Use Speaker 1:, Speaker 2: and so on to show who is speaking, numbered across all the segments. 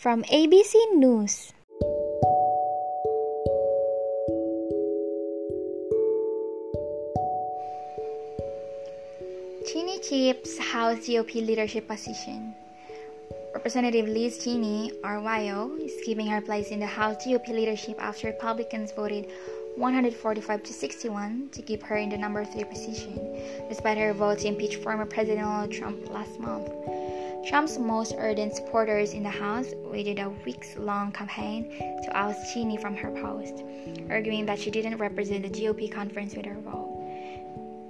Speaker 1: From ABC News. Cheney keeps House GOP leadership position. Representative Liz Cheney, RYO, is keeping her place in the House GOP leadership after Republicans voted 145 to 61 to keep her in the number 3 position, despite her vote to impeach former President Donald Trump last month. Trump's most ardent supporters in the House waged a weeks long campaign to oust Cheney from her post, arguing that she didn't represent the GOP conference with her vote.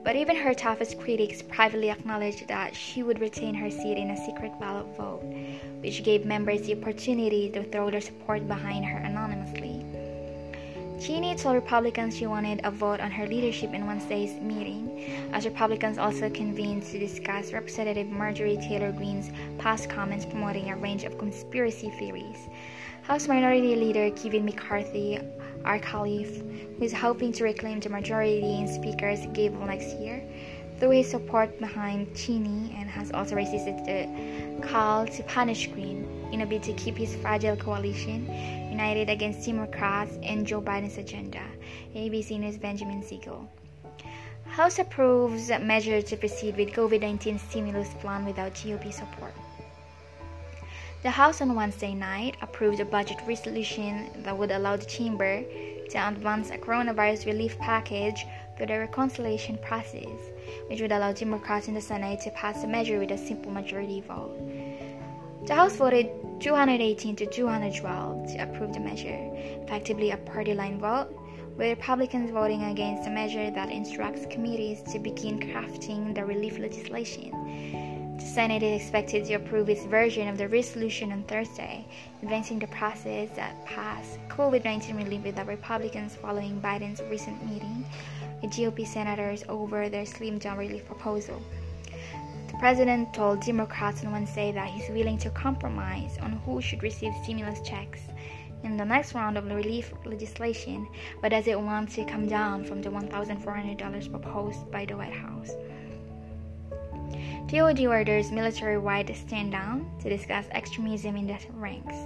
Speaker 1: But even her toughest critics privately acknowledged that she would retain her seat in a secret ballot vote, which gave members the opportunity to throw their support behind her. Cheney told Republicans she wanted a vote on her leadership in Wednesday's meeting, as Republicans also convened to discuss Representative Marjorie Taylor Greene's past comments promoting a range of conspiracy theories. House Minority Leader Kevin McCarthy, our Khalif, who is hoping to reclaim the majority in Speaker's gavel next year, threw his support behind Cheney and has also resisted the call to punish Greene in a bid to keep his fragile coalition united against Democrats and Joe Biden's agenda. ABC News Benjamin Siegel. House approves measure to proceed with COVID-19 stimulus plan without GOP support. The House on Wednesday night approved a budget resolution that would allow the chamber to advance a coronavirus relief package through the reconciliation process, which would allow Democrats in the Senate to pass the measure with a simple majority vote. The House voted 218 to 212 to approve the measure, effectively a party line vote, with Republicans voting against a measure that instructs committees to begin crafting the relief legislation. The Senate is expected to approve its version of the resolution on Thursday, advancing the process that passed COVID 19 relief with the Republicans following Biden's recent meeting with GOP senators over their slimmed down relief proposal president told Democrats on Wednesday that he's willing to compromise on who should receive stimulus checks in the next round of relief legislation, but does it want to come down from the $1,400 proposed by the White House. DOD orders military-wide stand down to discuss extremism in the ranks.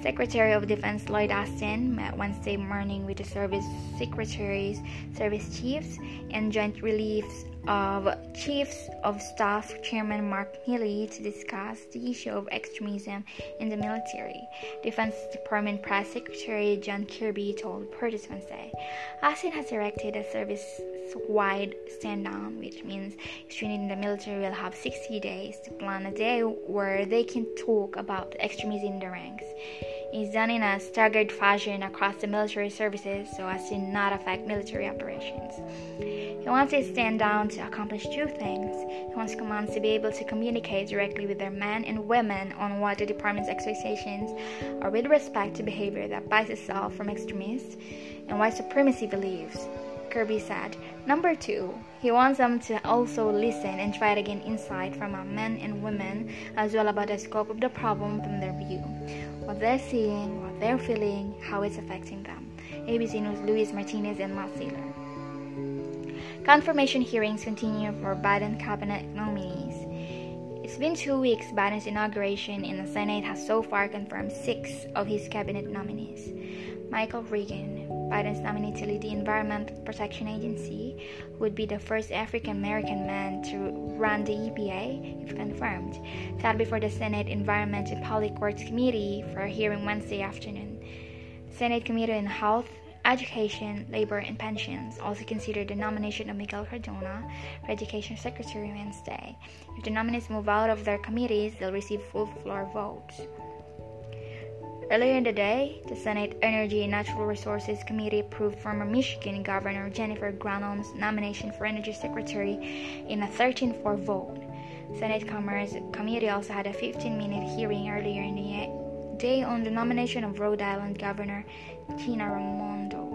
Speaker 1: Secretary of Defense Lloyd Austin met Wednesday morning with the service secretaries, service chiefs, and joint reliefs of Chiefs of Staff Chairman Mark Milley to discuss the issue of extremism in the military. Defense Department Press Secretary John Kirby told Reporters Wednesday. Austin has directed a service-wide stand-down, which means students in the military will have 60 days to plan a day where they can talk about extremism in the ranks. It's done in a staggered fashion across the military services so as to not affect military operations. He wants to stand down to accomplish two things. He wants commands to be able to communicate directly with their men and women on what the department's expectations are with respect to behavior that bias itself from extremists and white supremacy beliefs. Kirby said. Number two, he wants them to also listen and try to gain insight from our men and women as well about the scope of the problem from their view, what they're seeing, what they're feeling, how it's affecting them. ABC News Luis Martinez and Matt Saylor. Confirmation hearings continue for Biden cabinet nominees. It's been two weeks Biden's inauguration, and the Senate has so far confirmed six of his cabinet nominees. Michael Regan, Biden's nominee to lead the Environmental Protection Agency, would be the first African American man to run the EPA if confirmed, sat before the Senate Environment and Public Works Committee for a hearing Wednesday afternoon. Senate Committee on Health, Education, Labor, and Pensions also considered the nomination of Miguel Cardona for Education Secretary Wednesday. If the nominees move out of their committees, they'll receive full floor votes. Earlier in the day, the Senate Energy and Natural Resources Committee approved former Michigan Governor Jennifer Granholm's nomination for Energy Secretary in a 13 4 vote. Senate Commerce Committee also had a 15 minute hearing earlier in the day on the nomination of Rhode Island Governor Tina Raimondo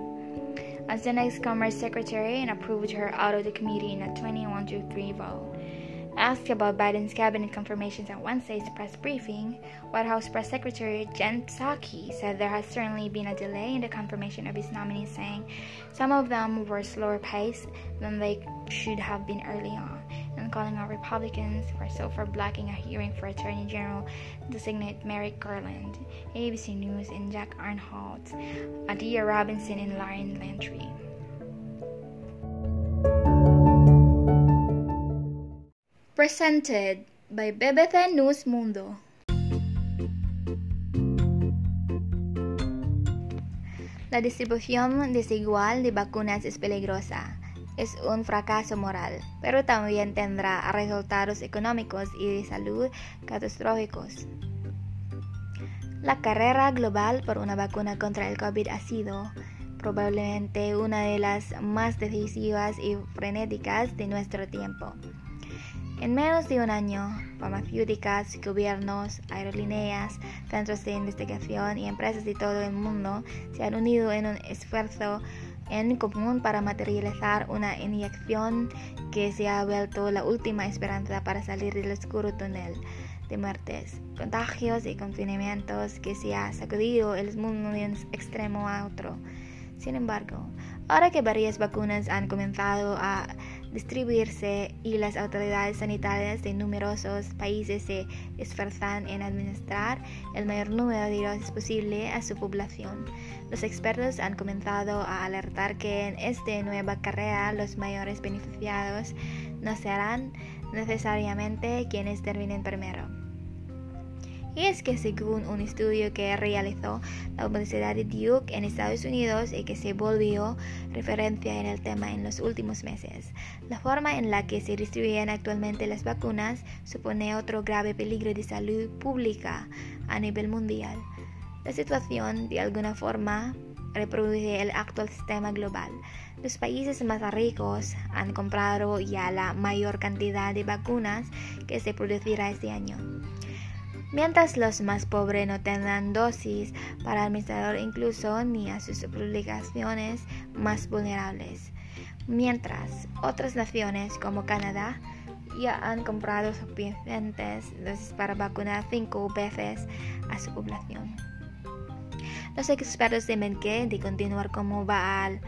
Speaker 1: as the next Commerce Secretary and approved her out of the committee in a 21 3 vote. Asked about Biden's cabinet confirmations at Wednesday's press briefing, White House Press Secretary Jen Psaki said there has certainly been a delay in the confirmation of his nominees, saying some of them were slower paced than they should have been early on, and calling out Republicans are so for blocking a hearing for Attorney General designate Merrick Garland, ABC News, and Jack Arnholt, Adia Robinson, and Lauren Lantry. Presented by BBC News Mundo. La distribución desigual de vacunas es peligrosa. Es un fracaso moral, pero también tendrá resultados económicos y de salud catastróficos. La carrera global por una vacuna contra el COVID ha sido probablemente una de las más decisivas y frenéticas de nuestro tiempo. En menos de un año, farmacéuticas, gobiernos, aerolíneas, centros de investigación y empresas de todo el mundo se han unido en un esfuerzo en común para materializar una inyección que se ha vuelto la última esperanza para salir del oscuro túnel de muertes, contagios y confinamientos que se ha sacudido el mundo de un extremo a otro. Sin embargo, ahora que varias vacunas han comenzado a distribuirse y las autoridades sanitarias de numerosos países se esfuerzan en administrar el mayor número de dosis posible a su población. Los expertos han comenzado a alertar que en esta nueva carrera los mayores beneficiados no serán necesariamente quienes terminen primero. Es que según un estudio que realizó la Universidad de Duke en Estados Unidos y que se volvió referencia en el tema en los últimos meses, la forma en la que se distribuyen actualmente las vacunas supone otro grave peligro de salud pública a nivel mundial. La situación, de alguna forma, reproduce el actual sistema global. Los países más ricos han comprado ya la mayor cantidad de vacunas que se producirá este año mientras los más pobres no tendrán dosis para administrar incluso ni a sus publicaciones más vulnerables, mientras otras naciones como Canadá ya han comprado suficientes dosis para vacunar cinco veces a su población. Los expertos temen que, de continuar como va al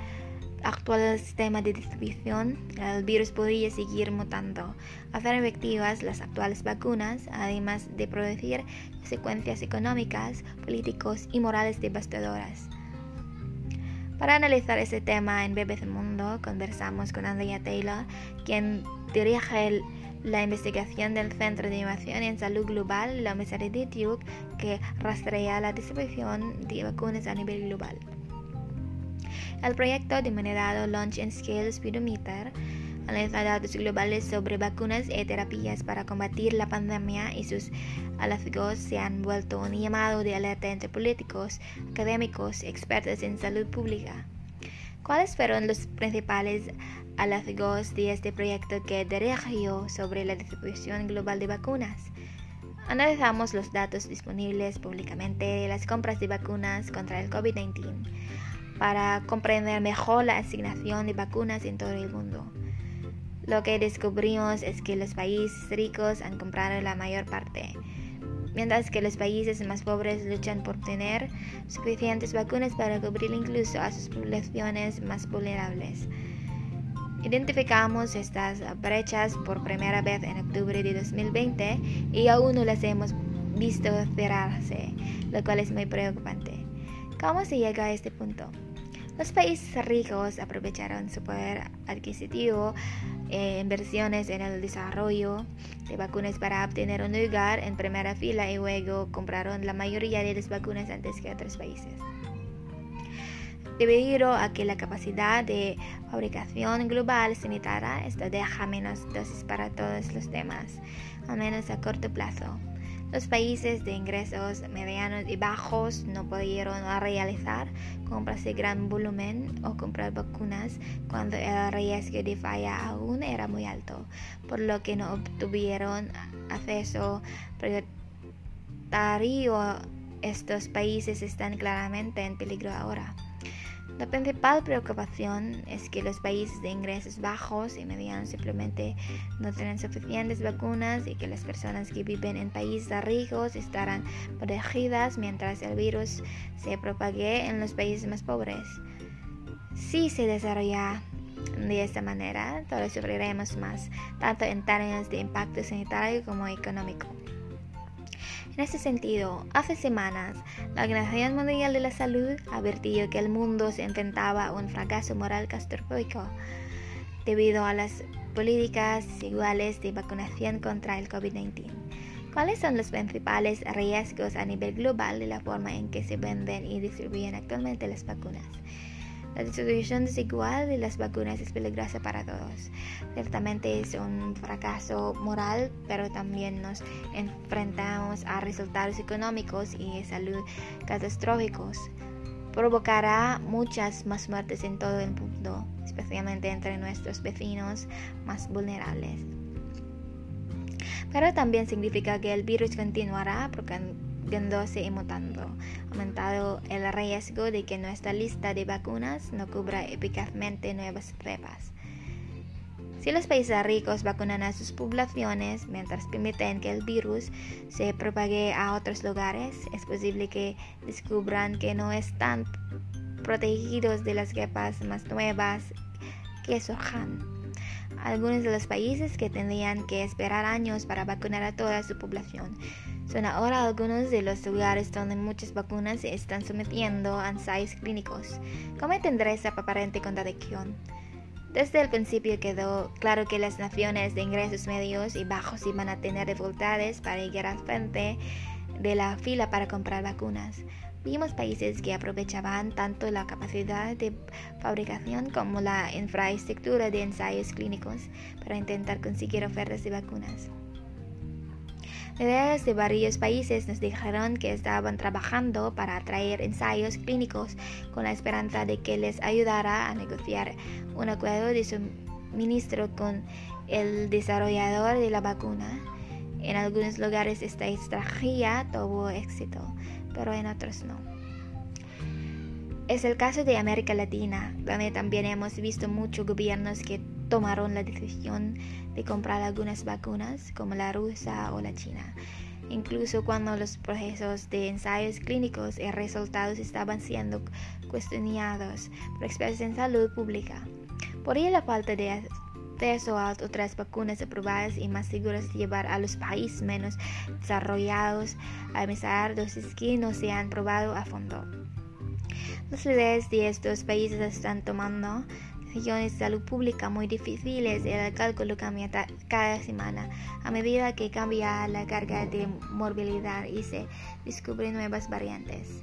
Speaker 1: actual sistema de distribución, el virus podría seguir mutando, hacer efectivas las actuales vacunas, además de producir consecuencias económicas, políticos y morales devastadoras. Para analizar este tema en BBC Mundo, conversamos con Andrea Taylor, quien dirige la investigación del Centro de Innovación en Salud Global, la Universidad de Duke, que rastrea la distribución de vacunas a nivel global. El proyecto denominado Launch and Scale Speedometer analiza datos globales sobre vacunas y terapias para combatir la pandemia y sus hallazgos se han vuelto un llamado de alerta entre políticos, académicos y expertos en salud pública. ¿Cuáles fueron los principales hallazgos de este proyecto que dirigió sobre la distribución global de vacunas? Analizamos los datos disponibles públicamente de las compras de vacunas contra el COVID-19 para comprender mejor la asignación de vacunas en todo el mundo. Lo que descubrimos es que los países ricos han comprado la mayor parte, mientras que los países más pobres luchan por tener suficientes vacunas para cubrir incluso a sus poblaciones más vulnerables. Identificamos estas brechas por primera vez en octubre de 2020 y aún no las hemos visto cerrarse, lo cual es muy preocupante. ¿Cómo se llega a este punto? Los países ricos aprovecharon su poder adquisitivo en inversiones en el desarrollo de vacunas para obtener un lugar en primera fila y luego compraron la mayoría de las vacunas antes que otros países. Debido a que la capacidad de fabricación global es limitada, esto deja menos dosis para todos los demás, al menos a corto plazo. Los países de ingresos medianos y bajos no pudieron realizar compras de gran volumen o comprar vacunas cuando el riesgo de falla aún era muy alto, por lo que no obtuvieron acceso prioritario. Estos países están claramente en peligro ahora. La principal preocupación es que los países de ingresos bajos y medianos simplemente no tienen suficientes vacunas y que las personas que viven en países ricos estarán protegidas mientras el virus se propague en los países más pobres. Si se desarrolla De esta manera, todos sufriremos más, tanto en términos de impacto sanitario como económico. En este sentido, hace semanas, la Organización Mundial de la Salud advirtió que el mundo se enfrentaba a un fracaso moral catastrófico debido a las políticas iguales de vacunación contra el COVID-19. ¿Cuáles son los principales riesgos a nivel global de la forma en que se venden y distribuyen actualmente las vacunas? La distribución desigual de las vacunas es peligrosa para todos. Ciertamente es un fracaso moral, pero también nos enfrentamos a resultados económicos y de salud catastróficos. Provocará muchas más muertes en todo el mundo, especialmente entre nuestros vecinos más vulnerables. Pero también significa que el virus continuará y mutando, aumentado el riesgo de que nuestra lista de vacunas no cubra eficazmente nuevas cepas. Si los países ricos vacunan a sus poblaciones mientras permiten que el virus se propague a otros lugares, es posible que descubran que no están protegidos de las cepas más nuevas que surjan. Algunos de los países que tendrían que esperar años para vacunar a toda su población son ahora algunos de los lugares donde muchas vacunas están sometiendo a ensayos clínicos. ¿Cómo tendrá esa aparente contradicción? Desde el principio quedó claro que las naciones de ingresos medios y bajos iban a tener dificultades para llegar al frente de la fila para comprar vacunas. Vimos países que aprovechaban tanto la capacidad de fabricación como la infraestructura de ensayos clínicos para intentar conseguir ofertas de vacunas. Líderes de varios países nos dijeron que estaban trabajando para atraer ensayos clínicos con la esperanza de que les ayudara a negociar un acuerdo de suministro con el desarrollador de la vacuna. En algunos lugares esta estrategia tuvo éxito, pero en otros no. Es el caso de América Latina, donde también hemos visto muchos gobiernos que tomaron la decisión de comprar algunas vacunas como la rusa o la china, incluso cuando los procesos de ensayos clínicos y resultados estaban siendo cuestionados por expertos en salud pública. Por ello la falta de acceso a otras vacunas aprobadas y más seguras llevar a los países menos desarrollados a empezar dosis que no se han probado a fondo. Los líderes de estos países están tomando decisiones de salud pública muy difíciles el cálculo cambia cada semana a medida que cambia la carga de morbilidad y se descubren nuevas variantes.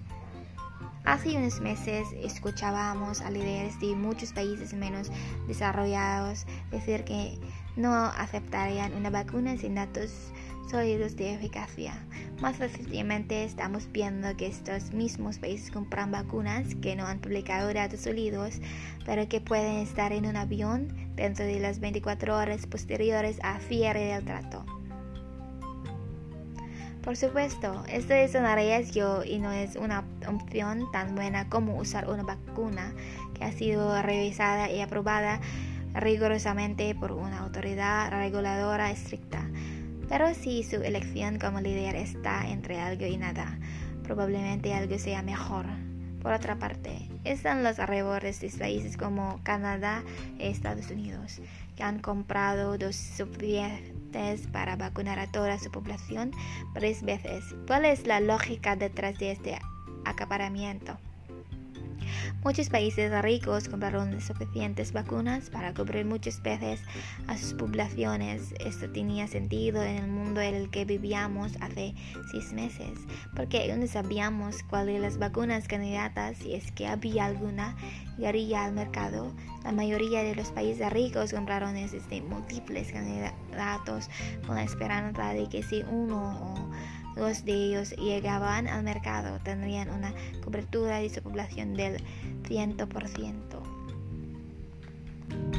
Speaker 1: Hace unos meses escuchábamos a líderes de muchos países menos desarrollados decir que no aceptarían una vacuna sin datos sólidos de eficacia. Más recientemente estamos viendo que estos mismos países compran vacunas que no han publicado datos sólidos, pero que pueden estar en un avión dentro de las 24 horas posteriores a cierre del trato. Por supuesto, esto es un riesgo y no es una opción tan buena como usar una vacuna que ha sido revisada y aprobada rigurosamente por una autoridad reguladora estricta. Pero si su elección como líder está entre algo y nada, probablemente algo sea mejor. Por otra parte, están los alrededores de países como Canadá y Estados Unidos, que han comprado dos suficientes para vacunar a toda su población tres veces. ¿Cuál es la lógica detrás de este acaparamiento? Muchos países ricos compraron suficientes vacunas para cubrir muchas veces a sus poblaciones. Esto tenía sentido en el mundo en el que vivíamos hace seis meses, porque aún no sabíamos cuáles de las vacunas candidatas, si es que había alguna, llegaría al mercado. La mayoría de los países ricos compraron de múltiples candidatos con la esperanza de que si uno o los de ellos llegaban al mercado, tendrían una cobertura de su población del 100%.